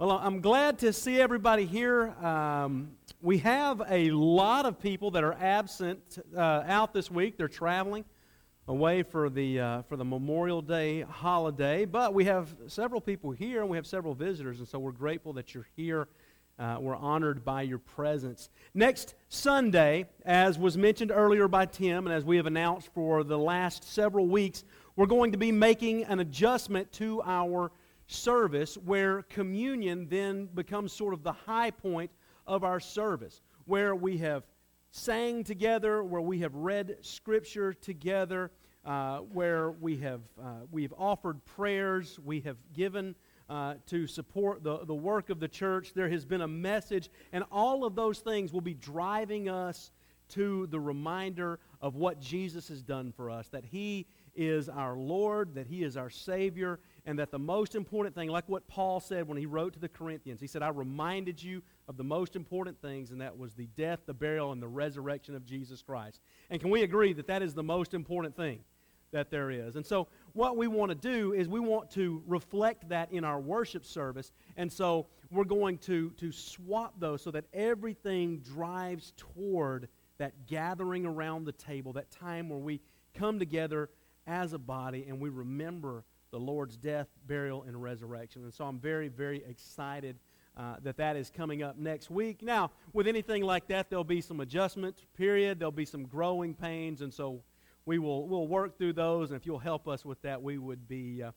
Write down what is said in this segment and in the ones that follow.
Well, I'm glad to see everybody here. Um, we have a lot of people that are absent uh, out this week. They're traveling away for the, uh, for the Memorial Day holiday. But we have several people here, and we have several visitors, and so we're grateful that you're here. Uh, we're honored by your presence. Next Sunday, as was mentioned earlier by Tim, and as we have announced for the last several weeks, we're going to be making an adjustment to our service where communion then becomes sort of the high point of our service, where we have sang together, where we have read scripture together, uh, where we have uh, we've offered prayers, we have given uh, to support the, the work of the church. There has been a message, and all of those things will be driving us to the reminder of what Jesus has done for us, that He is our Lord, that He is our Savior, and that the most important thing, like what Paul said when he wrote to the Corinthians, he said, I reminded you of the most important things, and that was the death, the burial, and the resurrection of Jesus Christ. And can we agree that that is the most important thing that there is? And so, what we want to do is we want to reflect that in our worship service. And so, we're going to, to swap those so that everything drives toward that gathering around the table, that time where we come together as a body and we remember the Lord's death, burial, and resurrection. And so I'm very, very excited uh, that that is coming up next week. Now, with anything like that, there'll be some adjustment period. There'll be some growing pains, and so we will we'll work through those. And if you'll help us with that, we would be uh,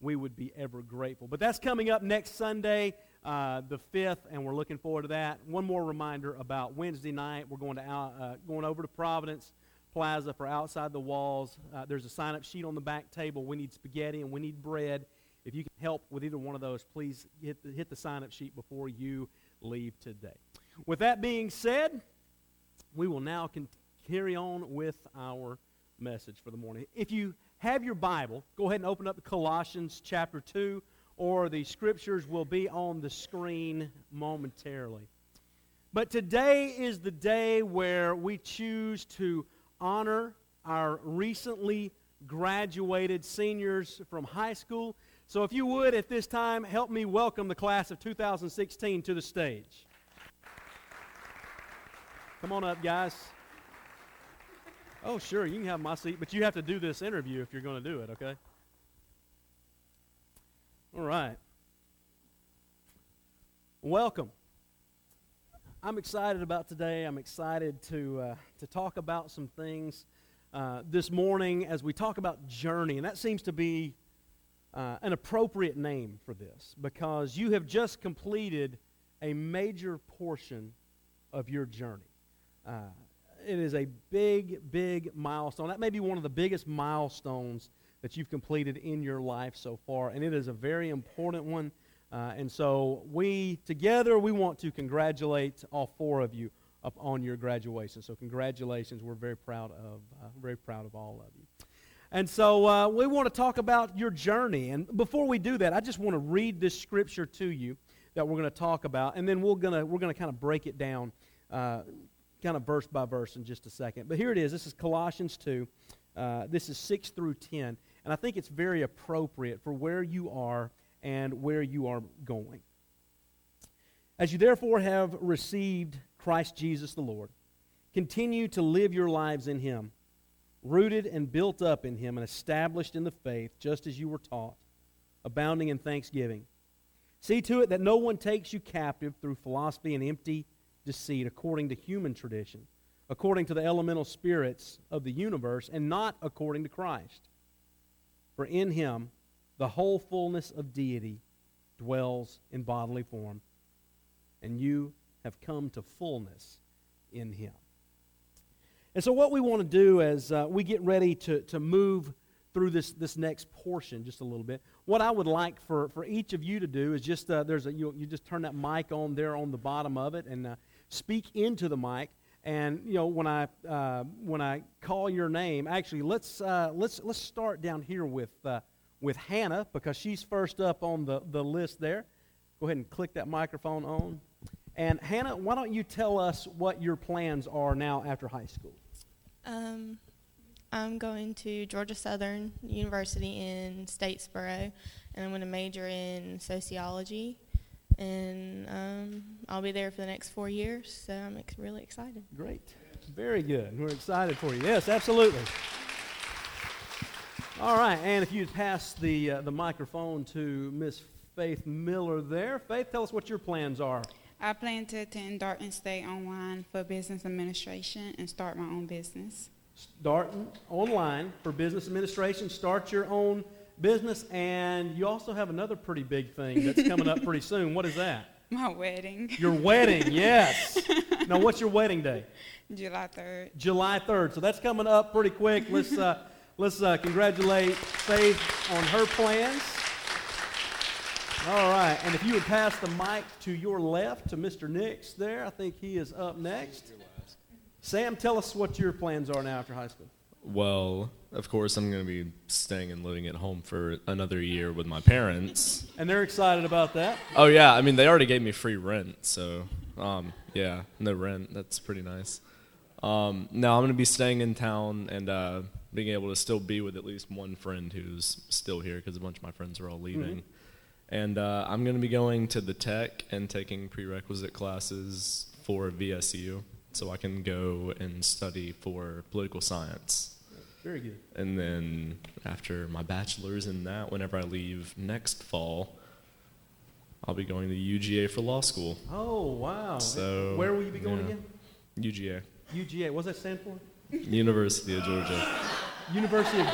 we would be ever grateful. But that's coming up next Sunday, uh, the fifth, and we're looking forward to that. One more reminder about Wednesday night. We're going to uh, going over to Providence plaza for outside the walls. Uh, there's a sign up sheet on the back table. We need spaghetti and we need bread. If you can help with either one of those, please hit the, hit the sign up sheet before you leave today. With that being said, we will now con- carry on with our message for the morning. If you have your Bible, go ahead and open up Colossians chapter 2, or the scriptures will be on the screen momentarily. But today is the day where we choose to honor our recently graduated seniors from high school. So, if you would at this time, help me welcome the class of 2016 to the stage. Come on up, guys. Oh, sure, you can have my seat, but you have to do this interview if you're going to do it, okay? All right. Welcome. I'm excited about today. I'm excited to, uh, to talk about some things uh, this morning as we talk about journey. And that seems to be uh, an appropriate name for this because you have just completed a major portion of your journey. Uh, it is a big, big milestone. That may be one of the biggest milestones that you've completed in your life so far, and it is a very important one. Uh, and so we together we want to congratulate all four of you up on your graduation. So congratulations. We're very proud of uh, very proud of all of you. And so uh, we want to talk about your journey. And before we do that, I just want to read this scripture to you that we're going to talk about, and then we're going to we're to kind of break it down, uh, kind of verse by verse in just a second. But here it is. This is Colossians two. Uh, this is six through ten, and I think it's very appropriate for where you are and where you are going. As you therefore have received Christ Jesus the Lord, continue to live your lives in Him, rooted and built up in Him and established in the faith, just as you were taught, abounding in thanksgiving. See to it that no one takes you captive through philosophy and empty deceit, according to human tradition, according to the elemental spirits of the universe, and not according to Christ. For in Him, the whole fullness of deity dwells in bodily form, and you have come to fullness in him. And so, what we want to do as uh, we get ready to, to move through this, this next portion just a little bit, what I would like for, for each of you to do is just uh, there's a you, you just turn that mic on there on the bottom of it and uh, speak into the mic. And you know when I uh, when I call your name, actually let's uh, let's let's start down here with uh, with Hannah because she's first up on the, the list there. Go ahead and click that microphone on. And Hannah, why don't you tell us what your plans are now after high school? Um, I'm going to Georgia Southern University in Statesboro, and I'm going to major in sociology. And um, I'll be there for the next four years. So I'm ex- really excited. Great. Very good. We're excited for you. Yes, absolutely. All right, and if you'd pass the, uh, the microphone to Miss Faith Miller there. Faith, tell us what your plans are. I plan to attend Darton State Online for Business Administration and start my own business. Starting online for business administration, start your own business, and you also have another pretty big thing that's coming up pretty soon. What is that? My wedding, Your wedding, yes. Now, what's your wedding day? July 3rd. July 3rd. So that's coming up pretty quick. Let's, uh, let's uh, congratulate Faith on her plans. All right. And if you would pass the mic to your left to Mr. Nix there, I think he is up next. Sam, tell us what your plans are now after high school. Well, of course, I'm going to be staying and living at home for another year with my parents. And they're excited about that. Oh yeah, I mean they already gave me free rent, so um, yeah, no rent. That's pretty nice. Um, now I'm going to be staying in town and uh, being able to still be with at least one friend who's still here because a bunch of my friends are all leaving. And uh, I'm going to be going to the tech and taking prerequisite classes for VSU, so I can go and study for political science. Very good. And then after my bachelor's in that, whenever I leave next fall, I'll be going to UGA for law school. Oh, wow. So, Where will you be going yeah. again? UGA, UGA. What's that stand for? University of Georgia. University of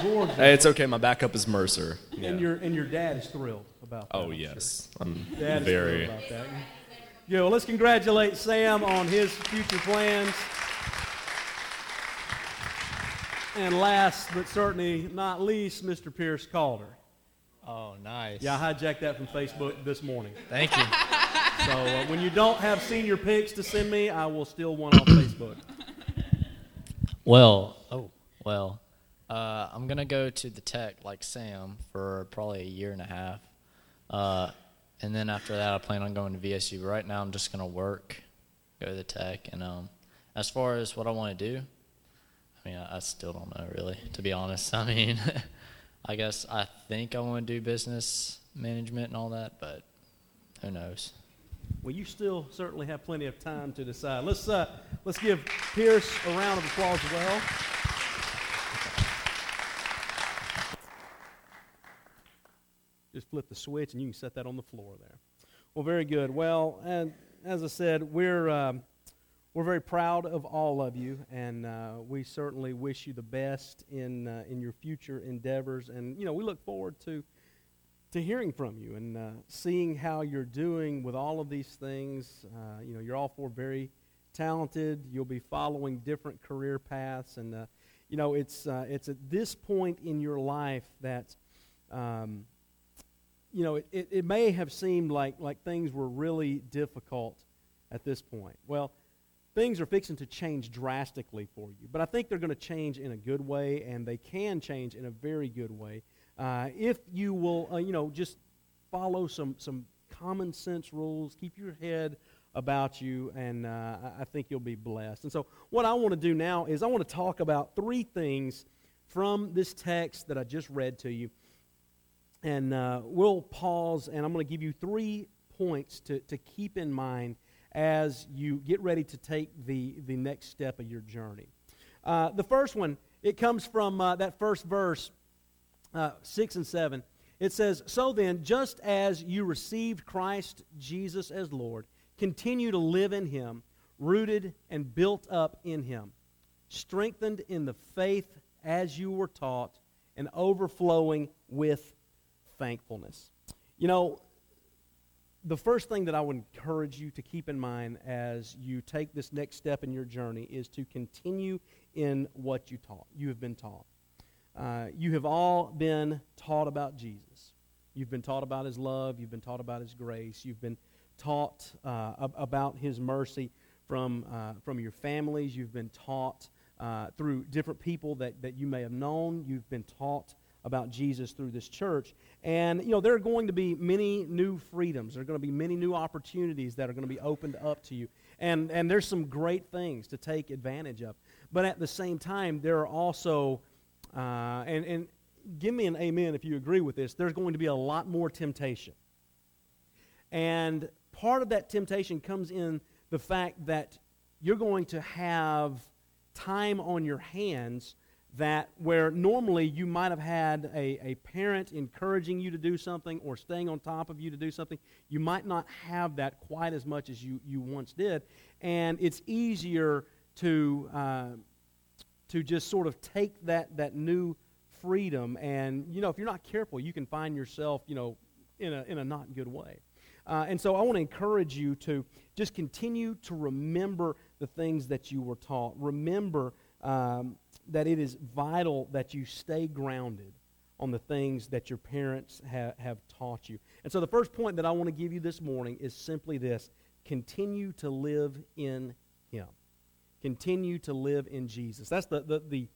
Georgia. Hey, it's okay. My backup is Mercer. Yeah. And your and your dad is thrilled about oh, that. oh I'm sure. yes, I'm Dad is very. thrilled about that. Yeah, well, let's congratulate Sam on his future plans. And last but certainly not least, Mr. Pierce Calder. Oh, nice. Yeah, I hijacked that from Facebook this morning. Thank you. So uh, when you don't have senior pics to send me, I will steal one off Facebook. well, oh, well, uh, I'm gonna go to the tech like Sam for probably a year and a half, uh, and then after that, I plan on going to VSU. But right now, I'm just gonna work, go to the tech, and um, as far as what I want to do, I mean, I, I still don't know really, to be honest. I mean, I guess I think I want to do business management and all that, but who knows? Well, you still certainly have plenty of time to decide. Let's uh, let's give Pierce a round of applause as well. Just flip the switch, and you can set that on the floor there. Well, very good. Well, and as I said, we're um, we're very proud of all of you, and uh, we certainly wish you the best in uh, in your future endeavors. And you know, we look forward to to hearing from you and uh, seeing how you're doing with all of these things. Uh, you know, you're all four very talented. You'll be following different career paths, and uh, you know, it's uh, it's at this point in your life that. Um, you know, it, it, it may have seemed like, like things were really difficult at this point. Well, things are fixing to change drastically for you, but I think they're going to change in a good way, and they can change in a very good way uh, if you will, uh, you know, just follow some some common sense rules. Keep your head about you, and uh, I- I think you'll be blessed. And so, what I want to do now is I want to talk about three things from this text that I just read to you, and uh, we'll pause, and I'm going to give you three points to, to keep in mind as you get ready to take the, the next step of your journey. Uh, the first one, it comes from uh, that first verse, uh, 6 and 7. It says, So then, just as you received Christ Jesus as Lord, continue to live in him, rooted and built up in him, strengthened in the faith as you were taught, and overflowing with thankfulness. You know, the first thing that I would encourage you to keep in mind as you take this next step in your journey is to continue in what you taught. You have been taught. Uh, you have all been taught about Jesus. You've been taught about his love. You've been taught about his grace. You've been taught uh, ab- about his mercy from, uh, from your families. You've been taught uh, through different people that, that you may have known. You've been taught about Jesus through this church. And, you know, there are going to be many new freedoms. There are going to be many new opportunities that are going to be opened up to you. And, and there's some great things to take advantage of. But at the same time, there are also, uh, and, and give me an amen if you agree with this, there's going to be a lot more temptation. And part of that temptation comes in the fact that you're going to have time on your hands that where normally you might have had a, a parent encouraging you to do something or staying on top of you to do something, you might not have that quite as much as you, you once did. And it's easier to, uh, to just sort of take that, that new freedom and, you know, if you're not careful, you can find yourself, you know, in a, in a not good way. Uh, and so I want to encourage you to just continue to remember the things that you were taught. Remember um, that it is vital that you stay grounded on the things that your parents ha- have taught you. And so the first point that I want to give you this morning is simply this continue to live in Him. Continue to live in Jesus. That's, the, the, the,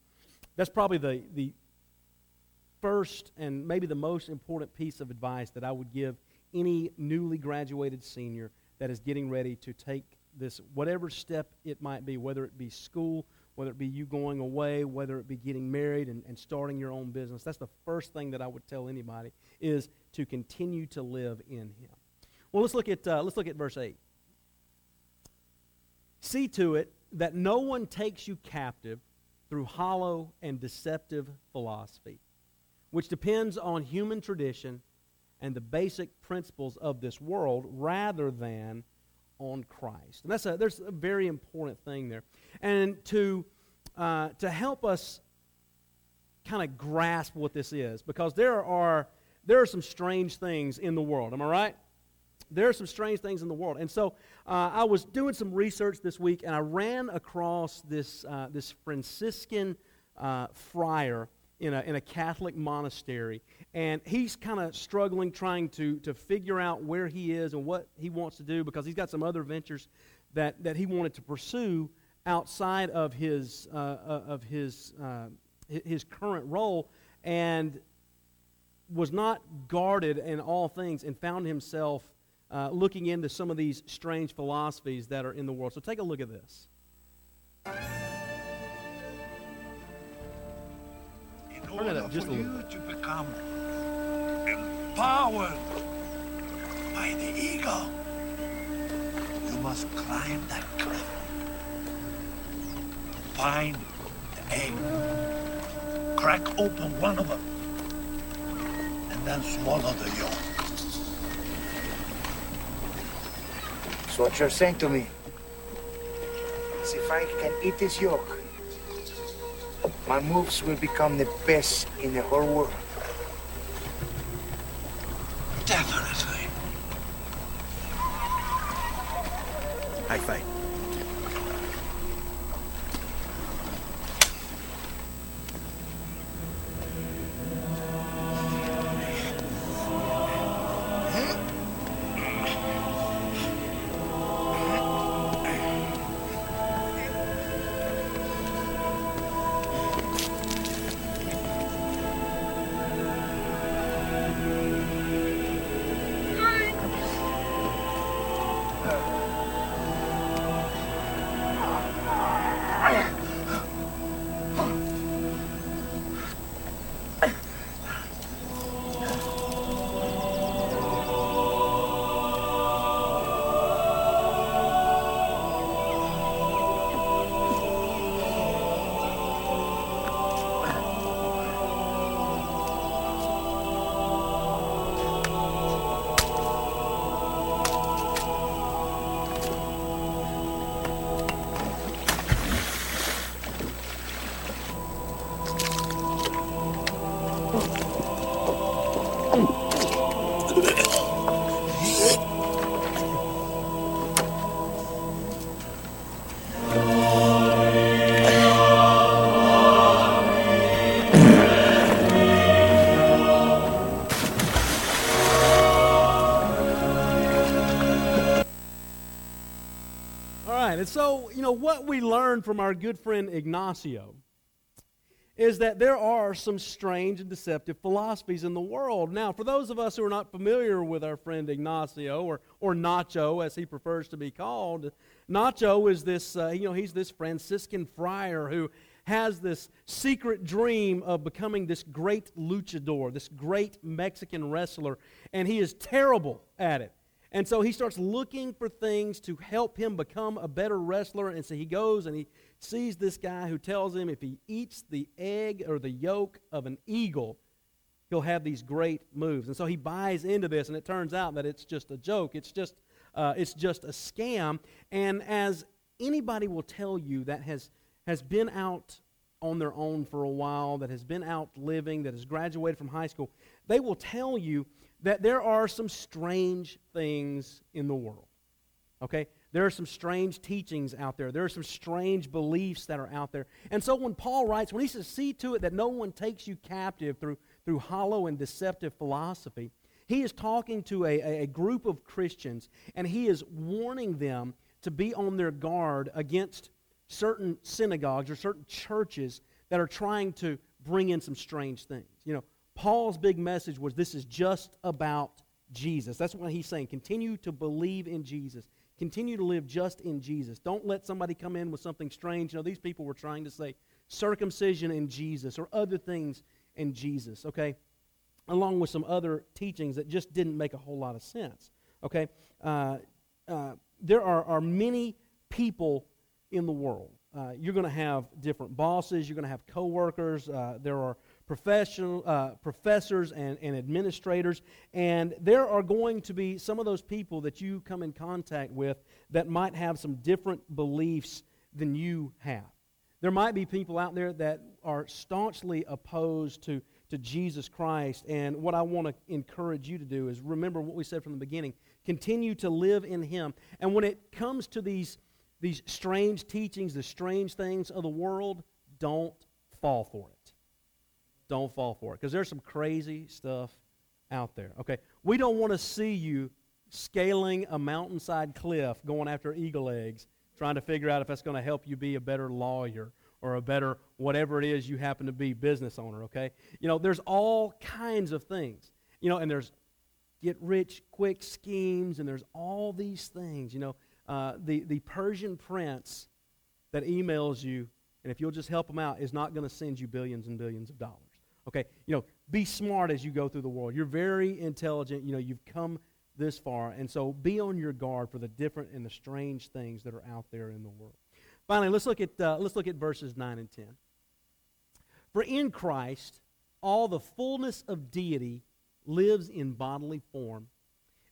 that's probably the, the first and maybe the most important piece of advice that I would give any newly graduated senior that is getting ready to take this, whatever step it might be, whether it be school, whether it be you going away, whether it be getting married and, and starting your own business. That's the first thing that I would tell anybody is to continue to live in Him. Well, let's look at, uh, let's look at verse 8. See to it that no one takes you captive through hollow and deceptive philosophy, which depends on human tradition and the basic principles of this world rather than on Christ. And that's a, there's a very important thing there. And to, uh, to help us kind of grasp what this is, because there are, there are some strange things in the world. Am I right? There are some strange things in the world. And so uh, I was doing some research this week, and I ran across this, uh, this Franciscan uh, friar in a, in a Catholic monastery. And he's kind of struggling, trying to, to figure out where he is and what he wants to do because he's got some other ventures that, that he wanted to pursue outside of his, uh, uh of his, uh, his current role and was not guarded in all things and found himself uh, looking into some of these strange philosophies that are in the world. So take a look at this. in it order up just for a you to become empowered by the eagle, you must climb that cliff. Find the egg. Crack open one of them. And then swallow the yolk. So what you're saying to me is if I can eat this yolk, my moves will become the best in the whole world. From our good friend Ignacio is that there are some strange and deceptive philosophies in the world. Now, for those of us who are not familiar with our friend Ignacio, or, or Nacho as he prefers to be called, Nacho is this, uh, you know, he's this Franciscan friar who has this secret dream of becoming this great luchador, this great Mexican wrestler, and he is terrible at it. And so he starts looking for things to help him become a better wrestler. And so he goes and he sees this guy who tells him if he eats the egg or the yolk of an eagle, he'll have these great moves. And so he buys into this, and it turns out that it's just a joke. It's just, uh, it's just a scam. And as anybody will tell you that has, has been out on their own for a while, that has been out living, that has graduated from high school, they will tell you that there are some strange things in the world. Okay? There are some strange teachings out there. There are some strange beliefs that are out there. And so when Paul writes, when he says, see to it that no one takes you captive through, through hollow and deceptive philosophy, he is talking to a, a group of Christians and he is warning them to be on their guard against certain synagogues or certain churches that are trying to bring in some strange things. You know, Paul's big message was this is just about Jesus. That's what he's saying. Continue to believe in Jesus. Continue to live just in Jesus. Don't let somebody come in with something strange. You know, these people were trying to say circumcision in Jesus or other things in Jesus, okay? Along with some other teachings that just didn't make a whole lot of sense, okay? Uh, uh, there are, are many people in the world. Uh, you're going to have different bosses, you're going to have coworkers, uh, there are professional uh, professors and, and administrators and there are going to be some of those people that you come in contact with that might have some different beliefs than you have. There might be people out there that are staunchly opposed to, to jesus christ and what i want to encourage you to do is remember what we said from the beginning. Continue to live in him. And when it comes to these these strange teachings the strange things of the world don't fall for it don't fall for it because there's some crazy stuff out there. Okay, we don't want to see you scaling a mountainside cliff going after eagle eggs, trying to figure out if that's going to help you be a better lawyer or a better whatever it is you happen to be business owner. Okay, you know there's all kinds of things. You know, and there's get rich quick schemes, and there's all these things. You know, uh, the the Persian prince that emails you, and if you'll just help him out, is not going to send you billions and billions of dollars. Okay, you know, be smart as you go through the world. You're very intelligent. You know, you've come this far. And so be on your guard for the different and the strange things that are out there in the world. Finally, let's look at, uh, let's look at verses 9 and 10. For in Christ, all the fullness of deity lives in bodily form,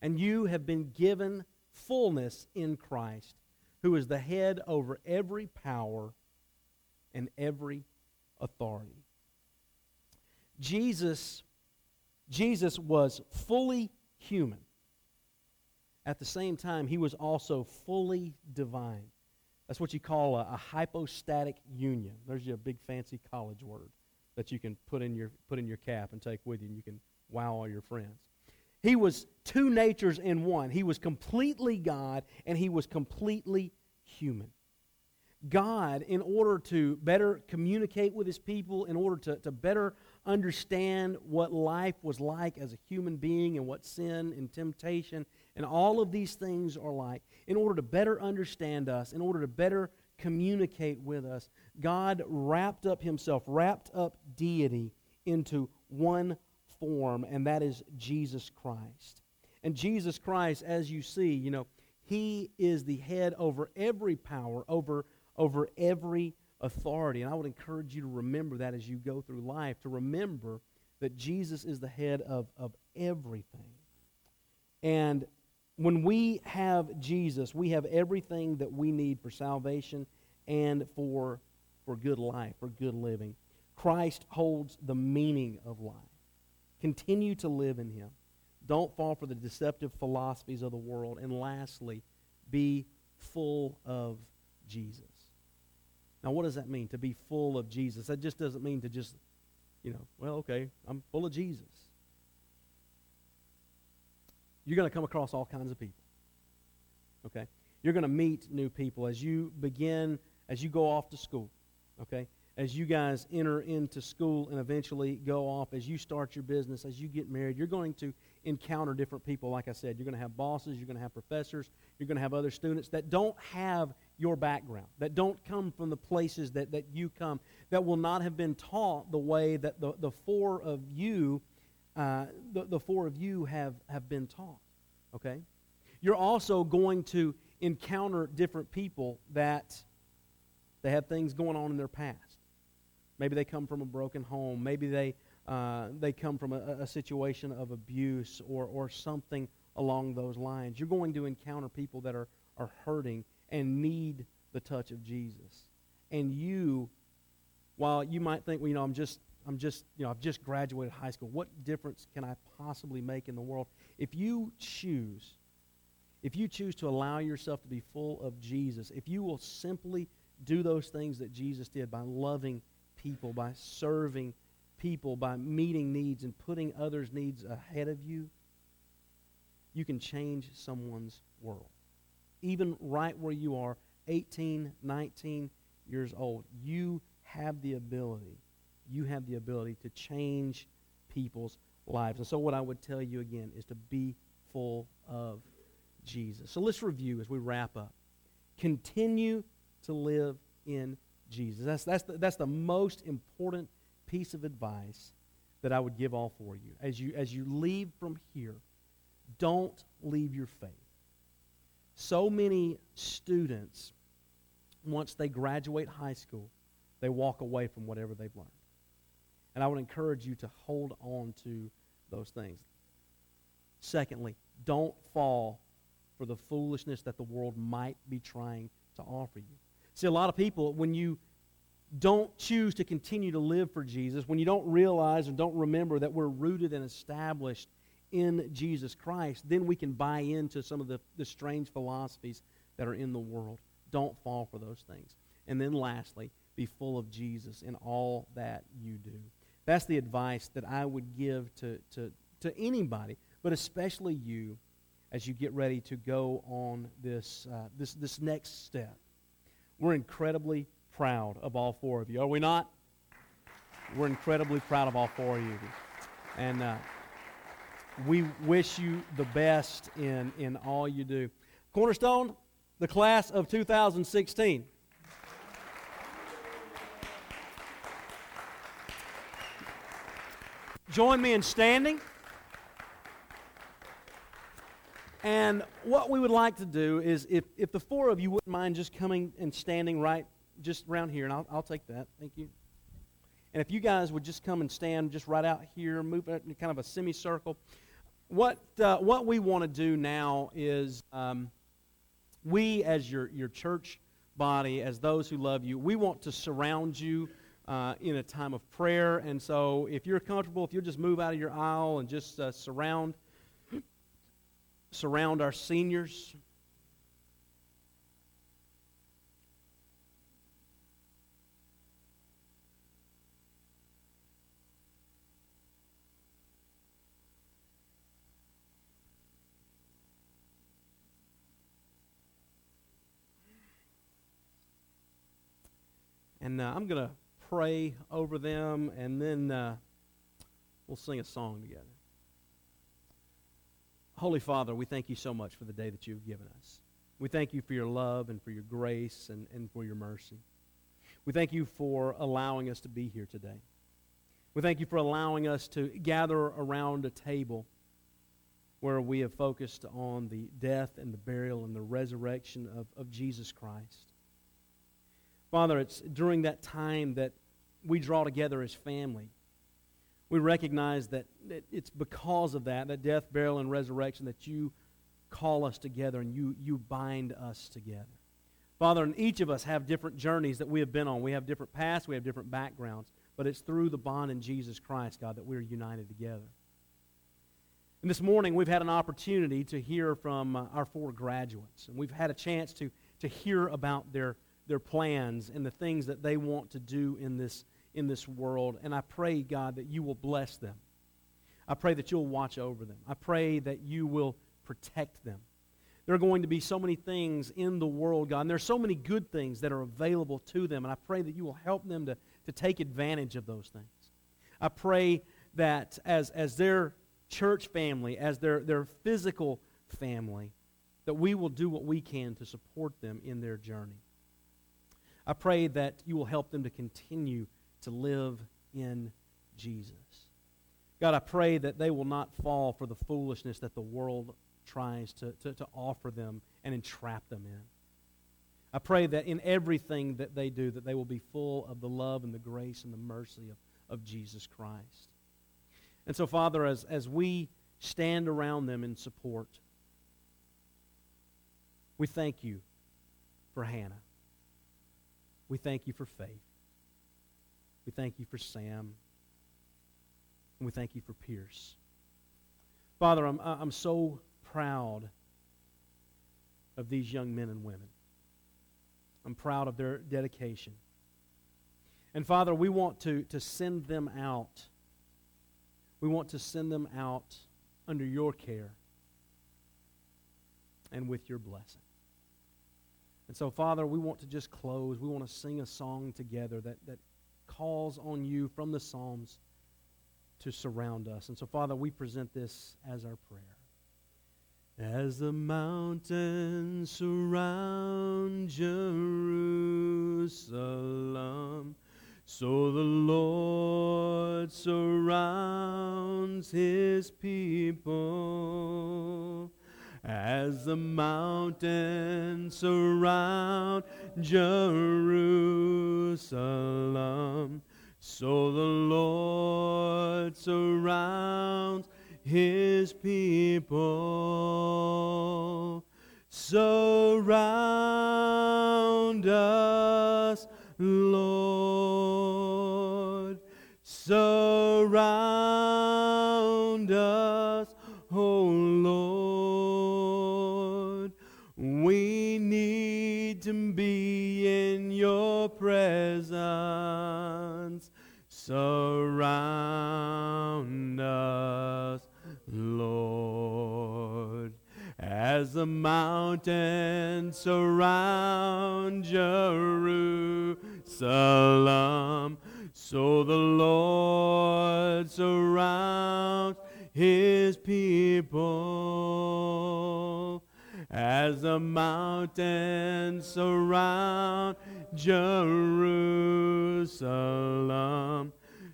and you have been given fullness in Christ, who is the head over every power and every authority. Jesus, Jesus was fully human. At the same time, he was also fully divine. That's what you call a, a hypostatic union. There's your big fancy college word that you can put in your put in your cap and take with you, and you can wow all your friends. He was two natures in one. He was completely God and he was completely human. God, in order to better communicate with his people, in order to, to better understand what life was like as a human being and what sin and temptation and all of these things are like, in order to better understand us, in order to better communicate with us, God wrapped up himself, wrapped up deity into one form, and that is Jesus Christ. And Jesus Christ, as you see, you know, he is the head over every power, over, over every authority. And I would encourage you to remember that as you go through life, to remember that Jesus is the head of, of everything. And when we have Jesus, we have everything that we need for salvation and for, for good life, for good living. Christ holds the meaning of life. Continue to live in him. Don't fall for the deceptive philosophies of the world. And lastly, be full of Jesus. Now, what does that mean, to be full of Jesus? That just doesn't mean to just, you know, well, okay, I'm full of Jesus. You're going to come across all kinds of people. Okay? You're going to meet new people as you begin, as you go off to school. Okay? As you guys enter into school and eventually go off, as you start your business, as you get married, you're going to encounter different people. Like I said, you're going to have bosses, you're going to have professors, you're going to have other students that don't have your background, that don't come from the places that, that you come, that will not have been taught the way that the, the four of you, uh, the, the four of you have, have been taught. Okay? You're also going to encounter different people that they have things going on in their past. Maybe they come from a broken home. Maybe they, uh, they come from a, a situation of abuse or, or something along those lines. You're going to encounter people that are, are hurting and need the touch of Jesus. And you, while you might think, well, you know, I'm just, I'm just, you know, I've just graduated high school. What difference can I possibly make in the world? If you choose, if you choose to allow yourself to be full of Jesus, if you will simply do those things that Jesus did by loving people, by serving people, by meeting needs and putting others' needs ahead of you, you can change someone's world. Even right where you are, 18, 19 years old, you have the ability, you have the ability to change people's lives. And so, what I would tell you again is to be full of Jesus. So, let's review as we wrap up. Continue to live in Jesus. That's, that's, the, that's the most important piece of advice that I would give all for you. As you, as you leave from here, don't leave your faith. So many students, once they graduate high school, they walk away from whatever they've learned. And I would encourage you to hold on to those things. Secondly, don't fall for the foolishness that the world might be trying to offer you. See, a lot of people, when you don't choose to continue to live for Jesus, when you don't realize and don't remember that we're rooted and established in Jesus Christ, then we can buy into some of the, the strange philosophies that are in the world. Don't fall for those things. And then lastly, be full of Jesus in all that you do. That's the advice that I would give to, to, to anybody, but especially you as you get ready to go on this, uh, this, this next step. We're incredibly proud of all four of you, are we not? We're incredibly proud of all four of you. And uh, we wish you the best in, in all you do. Cornerstone, the class of 2016. Join me in standing. And what we would like to do is, if, if the four of you wouldn't mind just coming and standing right just around here, and I'll, I'll take that. Thank you. And if you guys would just come and stand just right out here, move in kind of a semicircle. What, uh, what we want to do now is um, we, as your, your church body, as those who love you, we want to surround you uh, in a time of prayer. And so if you're comfortable, if you'll just move out of your aisle and just uh, surround surround our seniors. And uh, I'm going to pray over them, and then uh, we'll sing a song together. Holy Father, we thank you so much for the day that you've given us. We thank you for your love and for your grace and, and for your mercy. We thank you for allowing us to be here today. We thank you for allowing us to gather around a table where we have focused on the death and the burial and the resurrection of, of Jesus Christ. Father, it's during that time that we draw together as family we recognize that it's because of that, that death, burial, and resurrection, that you call us together and you, you bind us together. Father, and each of us have different journeys that we have been on. We have different paths, we have different backgrounds, but it's through the bond in Jesus Christ, God, that we're united together. And this morning, we've had an opportunity to hear from uh, our four graduates, and we've had a chance to, to hear about their, their plans and the things that they want to do in this in this world. And I pray, God, that you will bless them. I pray that you'll watch over them. I pray that you will protect them. There are going to be so many things in the world, God, and there are so many good things that are available to them. And I pray that you will help them to, to take advantage of those things. I pray that as, as their church family, as their, their physical family, that we will do what we can to support them in their journey. I pray that you will help them to continue to live in Jesus. God, I pray that they will not fall for the foolishness that the world tries to, to, to offer them and entrap them in. I pray that in everything that they do, that they will be full of the love and the grace and the mercy of, of Jesus Christ. And so, Father, as, as we stand around them in support, we thank you for Hannah. We thank you for Faith. We thank you for Sam. And we thank you for Pierce. Father, I'm, I'm so proud of these young men and women. I'm proud of their dedication. And Father, we want to, to send them out. We want to send them out under your care and with your blessing. And so, Father, we want to just close. We want to sing a song together that, that calls on you from the Psalms to surround us. And so, Father, we present this as our prayer. As the mountains surround Jerusalem, so the Lord surrounds his people. As the mountains surround Jerusalem, so the Lord surrounds his people. Surround us, Lord. Surround be in your presence. Surround us, Lord. As the mountains surround Jerusalem, so the Lord surrounds his people. As the mountains surround Jerusalem,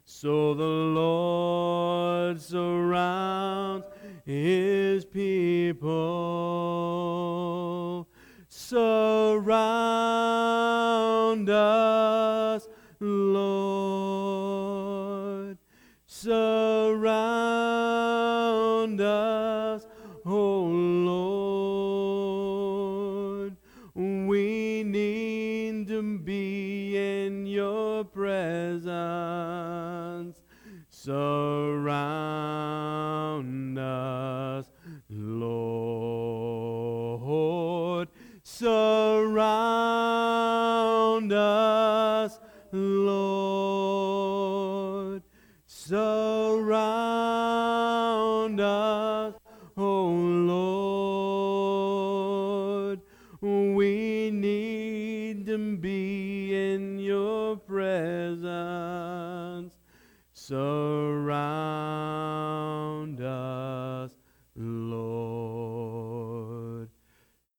so the Lord surrounds his people. Surround us, Lord. Surround